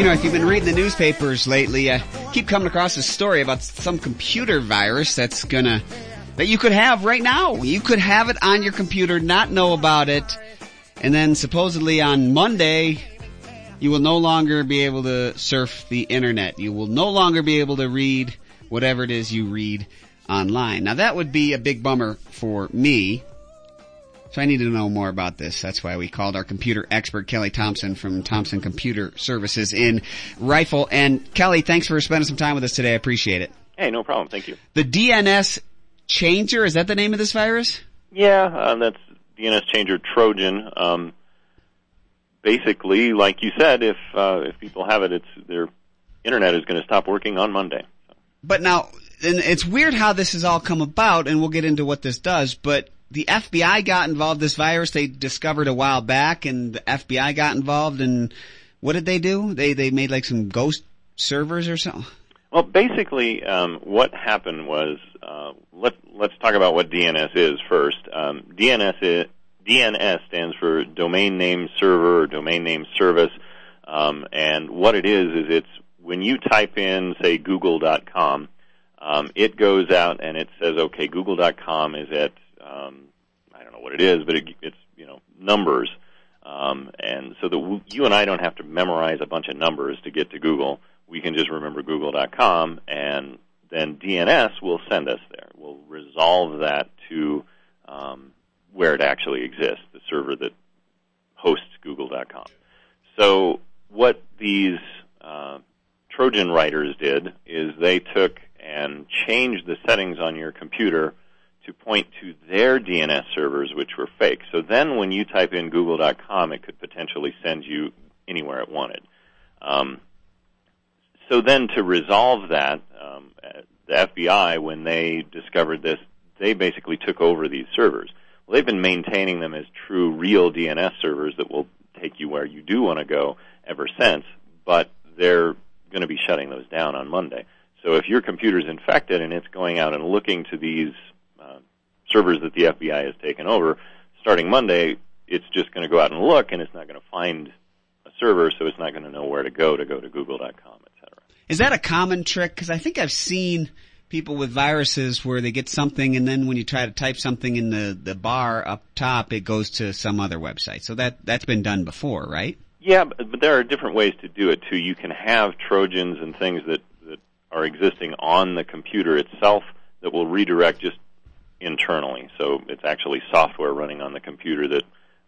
you know, if you've been reading the newspapers lately, I keep coming across a story about some computer virus that's gonna, that you could have right now. You could have it on your computer, not know about it, and then supposedly on Monday, you will no longer be able to surf the internet. You will no longer be able to read whatever it is you read online. Now that would be a big bummer for me. So I need to know more about this. That's why we called our computer expert Kelly Thompson from Thompson Computer Services in Rifle. And Kelly, thanks for spending some time with us today. I appreciate it. Hey, no problem. Thank you. The DNS changer, is that the name of this virus? Yeah, um, that's DNS changer Trojan. Um, basically, like you said, if uh, if people have it, it's their internet is going to stop working on Monday. But now, and it's weird how this has all come about, and we'll get into what this does, but the FBI got involved. This virus they discovered a while back, and the FBI got involved. And what did they do? They they made like some ghost servers or something. Well, basically, um, what happened was uh, let let's talk about what DNS is first. Um, DNS is, DNS stands for Domain Name Server or Domain Name Service, um, and what it is is it's when you type in say Google.com, um, it goes out and it says, okay, Google.com is at um, I don't know what it is, but it, it's you know numbers, um, and so that you and I don't have to memorize a bunch of numbers to get to Google. We can just remember Google.com, and then DNS will send us there. We'll resolve that to um, where it actually exists, the server that hosts Google.com. So what these uh, Trojan writers did is they took and changed the settings on your computer to point to their DNS servers, which were fake. So then when you type in google.com, it could potentially send you anywhere it wanted. Um, so then to resolve that, um, the FBI, when they discovered this, they basically took over these servers. Well, they've been maintaining them as true, real DNS servers that will take you where you do want to go ever since, but they're going to be shutting those down on Monday. So if your computer's infected and it's going out and looking to these uh, servers that the FBI has taken over, starting Monday, it's just going to go out and look, and it's not going to find a server, so it's not going to know where to go to go to Google.com, et cetera. Is that a common trick? Because I think I've seen people with viruses where they get something, and then when you try to type something in the the bar up top, it goes to some other website. So that that's been done before, right? Yeah, but, but there are different ways to do it too. You can have Trojans and things that that are existing on the computer itself that will redirect just internally. So it's actually software running on the computer that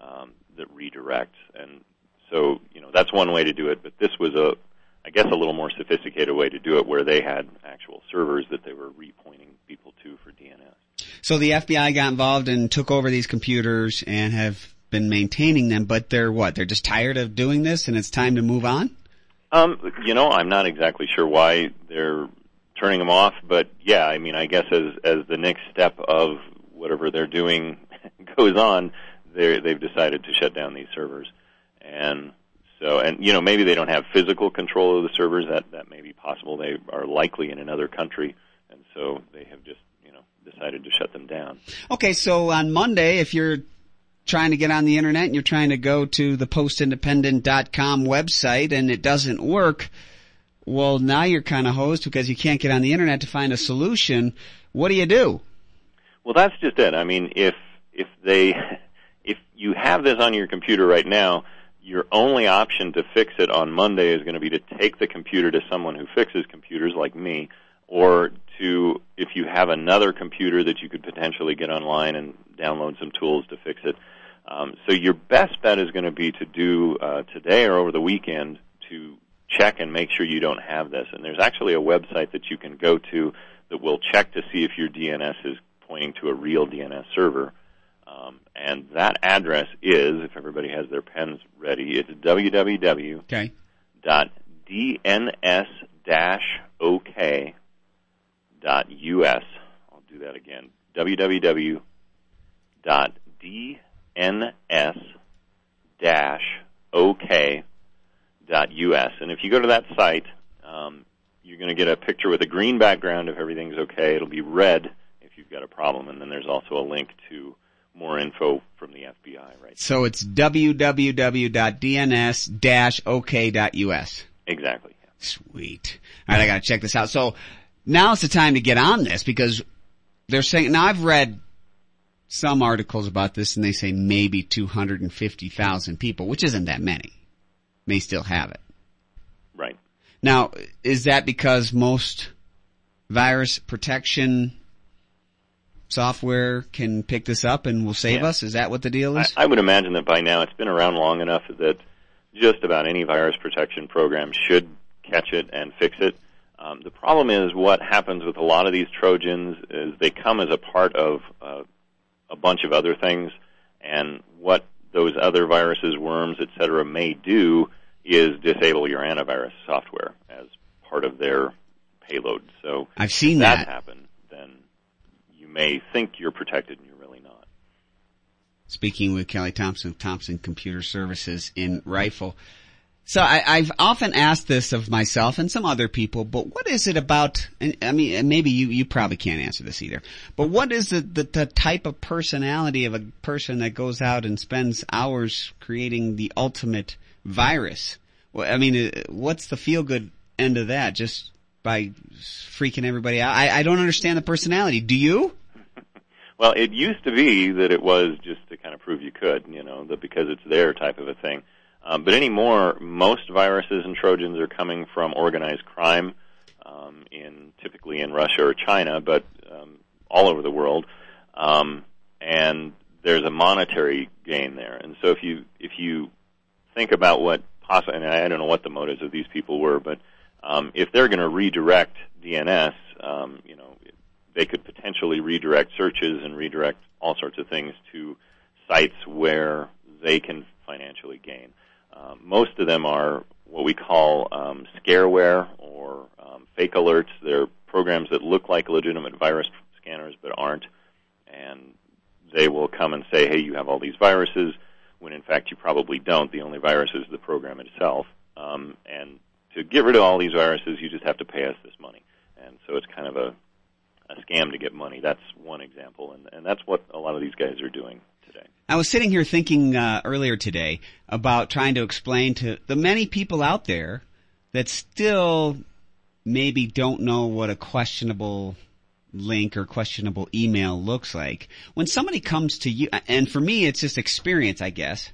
um, that redirects, and so you know that's one way to do it. But this was a, I guess, a little more sophisticated way to do it, where they had actual servers that they were repointing people to for DNS. So the FBI got involved and took over these computers and have been maintaining them, but they're what? They're just tired of doing this and it's time to move on? Um, you know, I'm not exactly sure why they're turning them off, but yeah, I mean, I guess as as the next step of whatever they're doing goes on, they they've decided to shut down these servers, and and you know maybe they don't have physical control of the servers. That that may be possible. They are likely in another country, and so they have just you know decided to shut them down. Okay, so on Monday, if you're trying to get on the internet and you're trying to go to the postindependent.com website and it doesn't work, well, now you're kind of hosed because you can't get on the internet to find a solution. What do you do? Well, that's just it. I mean, if if they if you have this on your computer right now, your only option to fix it on Monday is going to be to take the computer to someone who fixes computers like me or to if you have another computer that you could potentially get online and download some tools to fix it. Um, so your best bet is going to be to do uh, today or over the weekend to check and make sure you don't have this. And there's actually a website that you can go to that will check to see if your DNS is pointing to a real DNS server. Um, and that address is, if everybody has their pens ready, it's www. Okay. Dot DNS dash OK dot US. I'll do that again. www. dot DNS dash OK .us, and if you go to that site, um, you're going to get a picture with a green background if everything's okay. It'll be red if you've got a problem, and then there's also a link to more info from the FBI. Right. So it's www.dns-ok.us. Exactly. Sweet. All right, I got to check this out. So now now's the time to get on this because they're saying now I've read some articles about this and they say maybe 250,000 people, which isn't that many, may still have it. Right. Now, is that because most virus protection software can pick this up and will save Yeah. us? Is that what the deal is? I, I would imagine that by now it's been around long enough that just about any virus protection program should catch it and fix it. Um, the problem is what happens with a lot of these Trojans is they come as a part of uh, a bunch of other things, and what those other viruses, worms, etc., may do is disable your antivirus software as part of their payload. So I've seen that that. happen, may think you're protected and you're really not. speaking with Kelly Thompson of Thompson Computer Services in Rifle. So I, I've often asked this of myself and some other people, but what is it about, and I mean, and maybe you, you probably can't answer this either, but what is the, the, the type of personality of a person that goes out and spends hours creating the ultimate virus? Well, I mean, uh, what's the feel good end of that? Just by freaking everybody out? I, I don't understand the personality. Do you? Well, it used to be that it was just to kind of prove you could, you know, that because it's their type of a thing. Um, but anymore, most viruses and Trojans are coming from organized crime, um, in typically in Russia or China, but um, all over the world. Um, and there's a monetary gain there. And so if you if you think about what possible, and I don't know what the motives of these people were, but um, if they're going to redirect DNS, um, you know, they could potentially redirect searches and redirect all sorts of things to sites where they can financially gain. Um, most of them are what we call um, scareware or um, fake alerts. They're programs that look like legitimate virus scanners but aren't, and they will come and say, "Hey, you have all these viruses," when in fact you probably don't. The only virus is the program itself. Um, and to get rid of all these viruses, you just have to pay us this money. And so it's kind of a a scam to get money. That's one example, and, and that's what a lot of these guys are doing today. I was sitting here thinking uh, earlier today about trying to explain to the many people out there that still maybe don't know what a questionable link or questionable email looks like. When somebody comes to you, and for me it's just experience, I guess.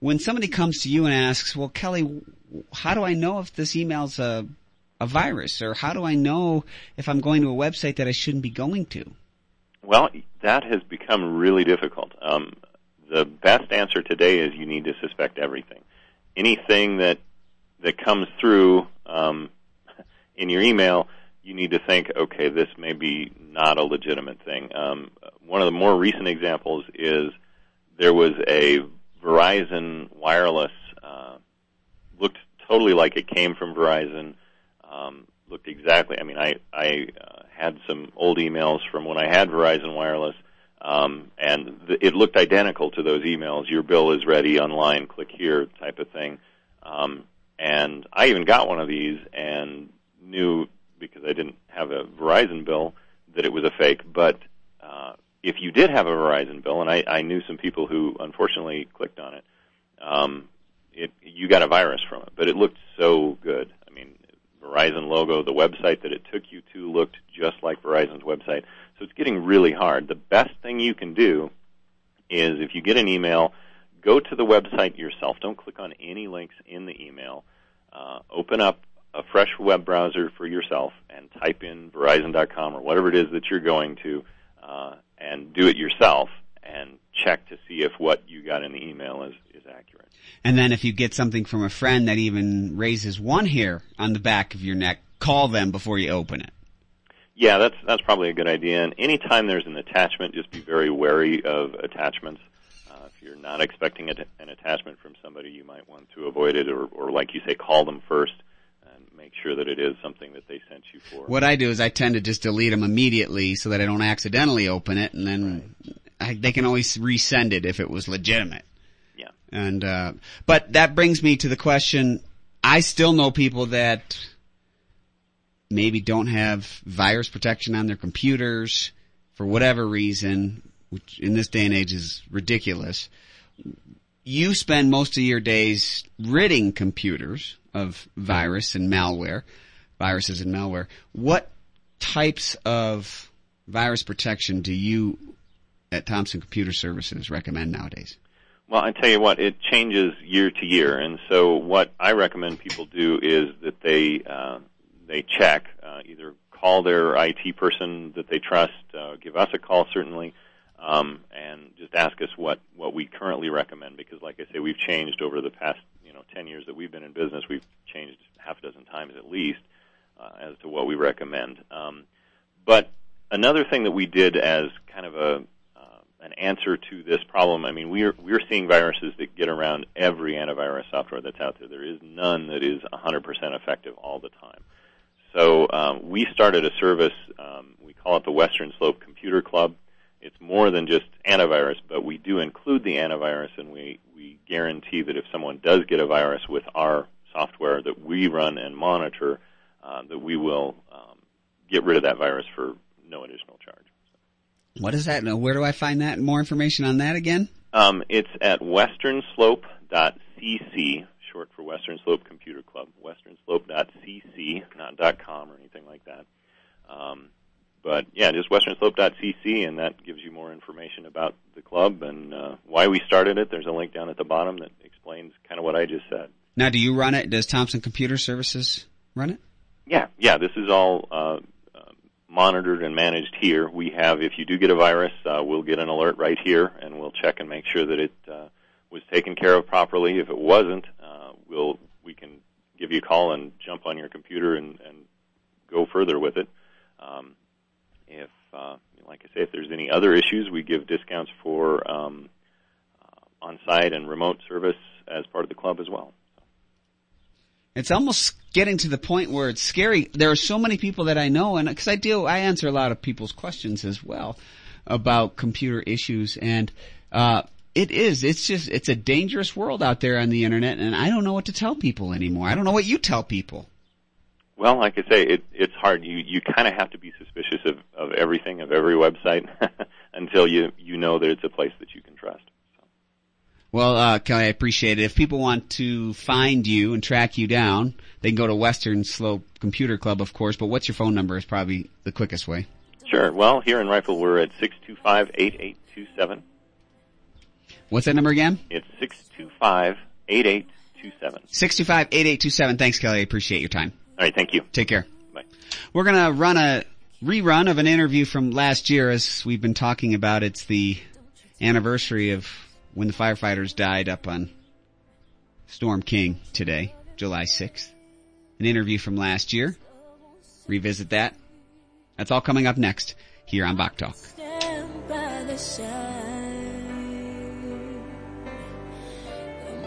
When somebody comes to you and asks, well, Kelly, how do I know if this email's a, a virus? Or how do I know if I'm going to a website that I shouldn't be going to? Well, that has become really difficult. Um, the best answer today is you need to suspect everything. Anything that that comes through um, in your email, you need to think, okay, this may be not a legitimate thing. Um, one of the more recent examples is there was a Verizon wireless uh, looked totally like it came from Verizon. Um, looked exactly. I mean, I I uh, had some old emails from when I had Verizon Wireless, um, and th- it looked identical to those emails. Your bill is ready online. Click here, type of thing. Um, and I even got one of these and knew because I didn't have a Verizon bill that it was a fake. But uh, if you did have a Verizon bill, and I, I knew some people who unfortunately clicked on it, um, it you got a virus from it. But it looked so good. Verizon logo, the website that it took you to looked just like Verizon's website. So it's getting really hard. The best thing you can do is if you get an email, go to the website yourself. Don't click on any links in the email. Uh, open up a fresh web browser for yourself and type in Verizon.com or whatever it is that you're going to, uh, and do it yourself and check to see if what you got in the email is, is accurate. And then if you get something from a friend that even raises one hair on the back of your neck, call them before you open it. Yeah, that's that's probably a good idea. And anytime there's an attachment, just be very wary of attachments. Uh, if you're not expecting a, an attachment from somebody, you might want to avoid it, or, or like you say, call them first and make sure that it is something that they sent you for. What I do is I tend to just delete them immediately so that I don't accidentally open it, and then I, they can always resend it if it was legitimate. Yeah. And uh, but that brings me to the question: I still know people that maybe don't have virus protection on their computers for whatever reason, which in this day and age is ridiculous. You spend most of your days ridding computers of virus and malware, viruses and malware. What types of virus protection do you at Thompson Computer Services recommend nowadays? Well, I tell you what, it changes year to year, and so what I recommend people do is that they uh, they check uh, either call their IT person that they trust, uh, give us a call certainly, um, and just ask us what what we currently recommend because, like I say, we've changed over the past you know ten years that we've been in business. We've changed half a dozen times at least uh, as to what we recommend. Um, but another thing that we did as kind of a an answer to this problem. I mean, we're we're seeing viruses that get around every antivirus software that's out there. There is none that is 100% effective all the time. So um, we started a service. Um, we call it the Western Slope Computer Club. It's more than just antivirus, but we do include the antivirus, and we we guarantee that if someone does get a virus with our software that we run and monitor, uh, that we will um, get rid of that virus for no additional charge. What is that? Now, where do I find that? More information on that again? Um, it's at westernslope.cc, short for Western Slope Computer Club. Westernslope.cc, not .com or anything like that. Um, but yeah, just westernslope.cc, and that gives you more information about the club and uh, why we started it. There's a link down at the bottom that explains kind of what I just said. Now, do you run it? Does Thompson Computer Services run it? Yeah, yeah. This is all uh, monitored and managed here. We have, if you do get a virus, uh, we'll get an alert right here, and we'll check and make sure that it uh, was taken care of properly. If it wasn't, uh, we'll we can give you a call and jump on your computer and, and go further with it. Um, if, uh, like I say, if there's any other issues, we give discounts for um, uh, on-site and remote service as part of the club as well. It's almost getting to the point where it's scary. There are so many people that I know, and because I do, I answer a lot of people's questions as well about computer issues, and uh, it is. It's just it's a dangerous world out there on the internet, and I don't know what to tell people anymore. I don't know what you tell people. Well, like I say, it, it's hard. You you kind of have to be suspicious of of everything of every website until you you know that it's a place that you can trust. Well, uh, Kelly, I appreciate it. If people want to find you and track you down, they can go to Western Slope Computer Club, of course, but what's your phone number is probably the quickest way. Sure. Well, here in Rifle, we're at 625-8827. What's that number again? It's 625-8827. 625-8827. Thanks, Kelly. I appreciate your time. All right. Thank you. Take care. Bye. We're going to run a rerun of an interview from last year as we've been talking about. It's the anniversary of when the firefighters died up on Storm King today, July 6th. An interview from last year. Revisit that. That's all coming up next here on Bach Talk.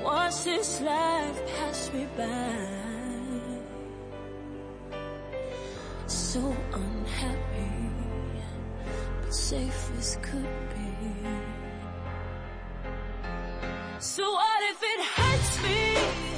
watch this life pass me by. So unhappy, but safe as could be. So what if it hurts me?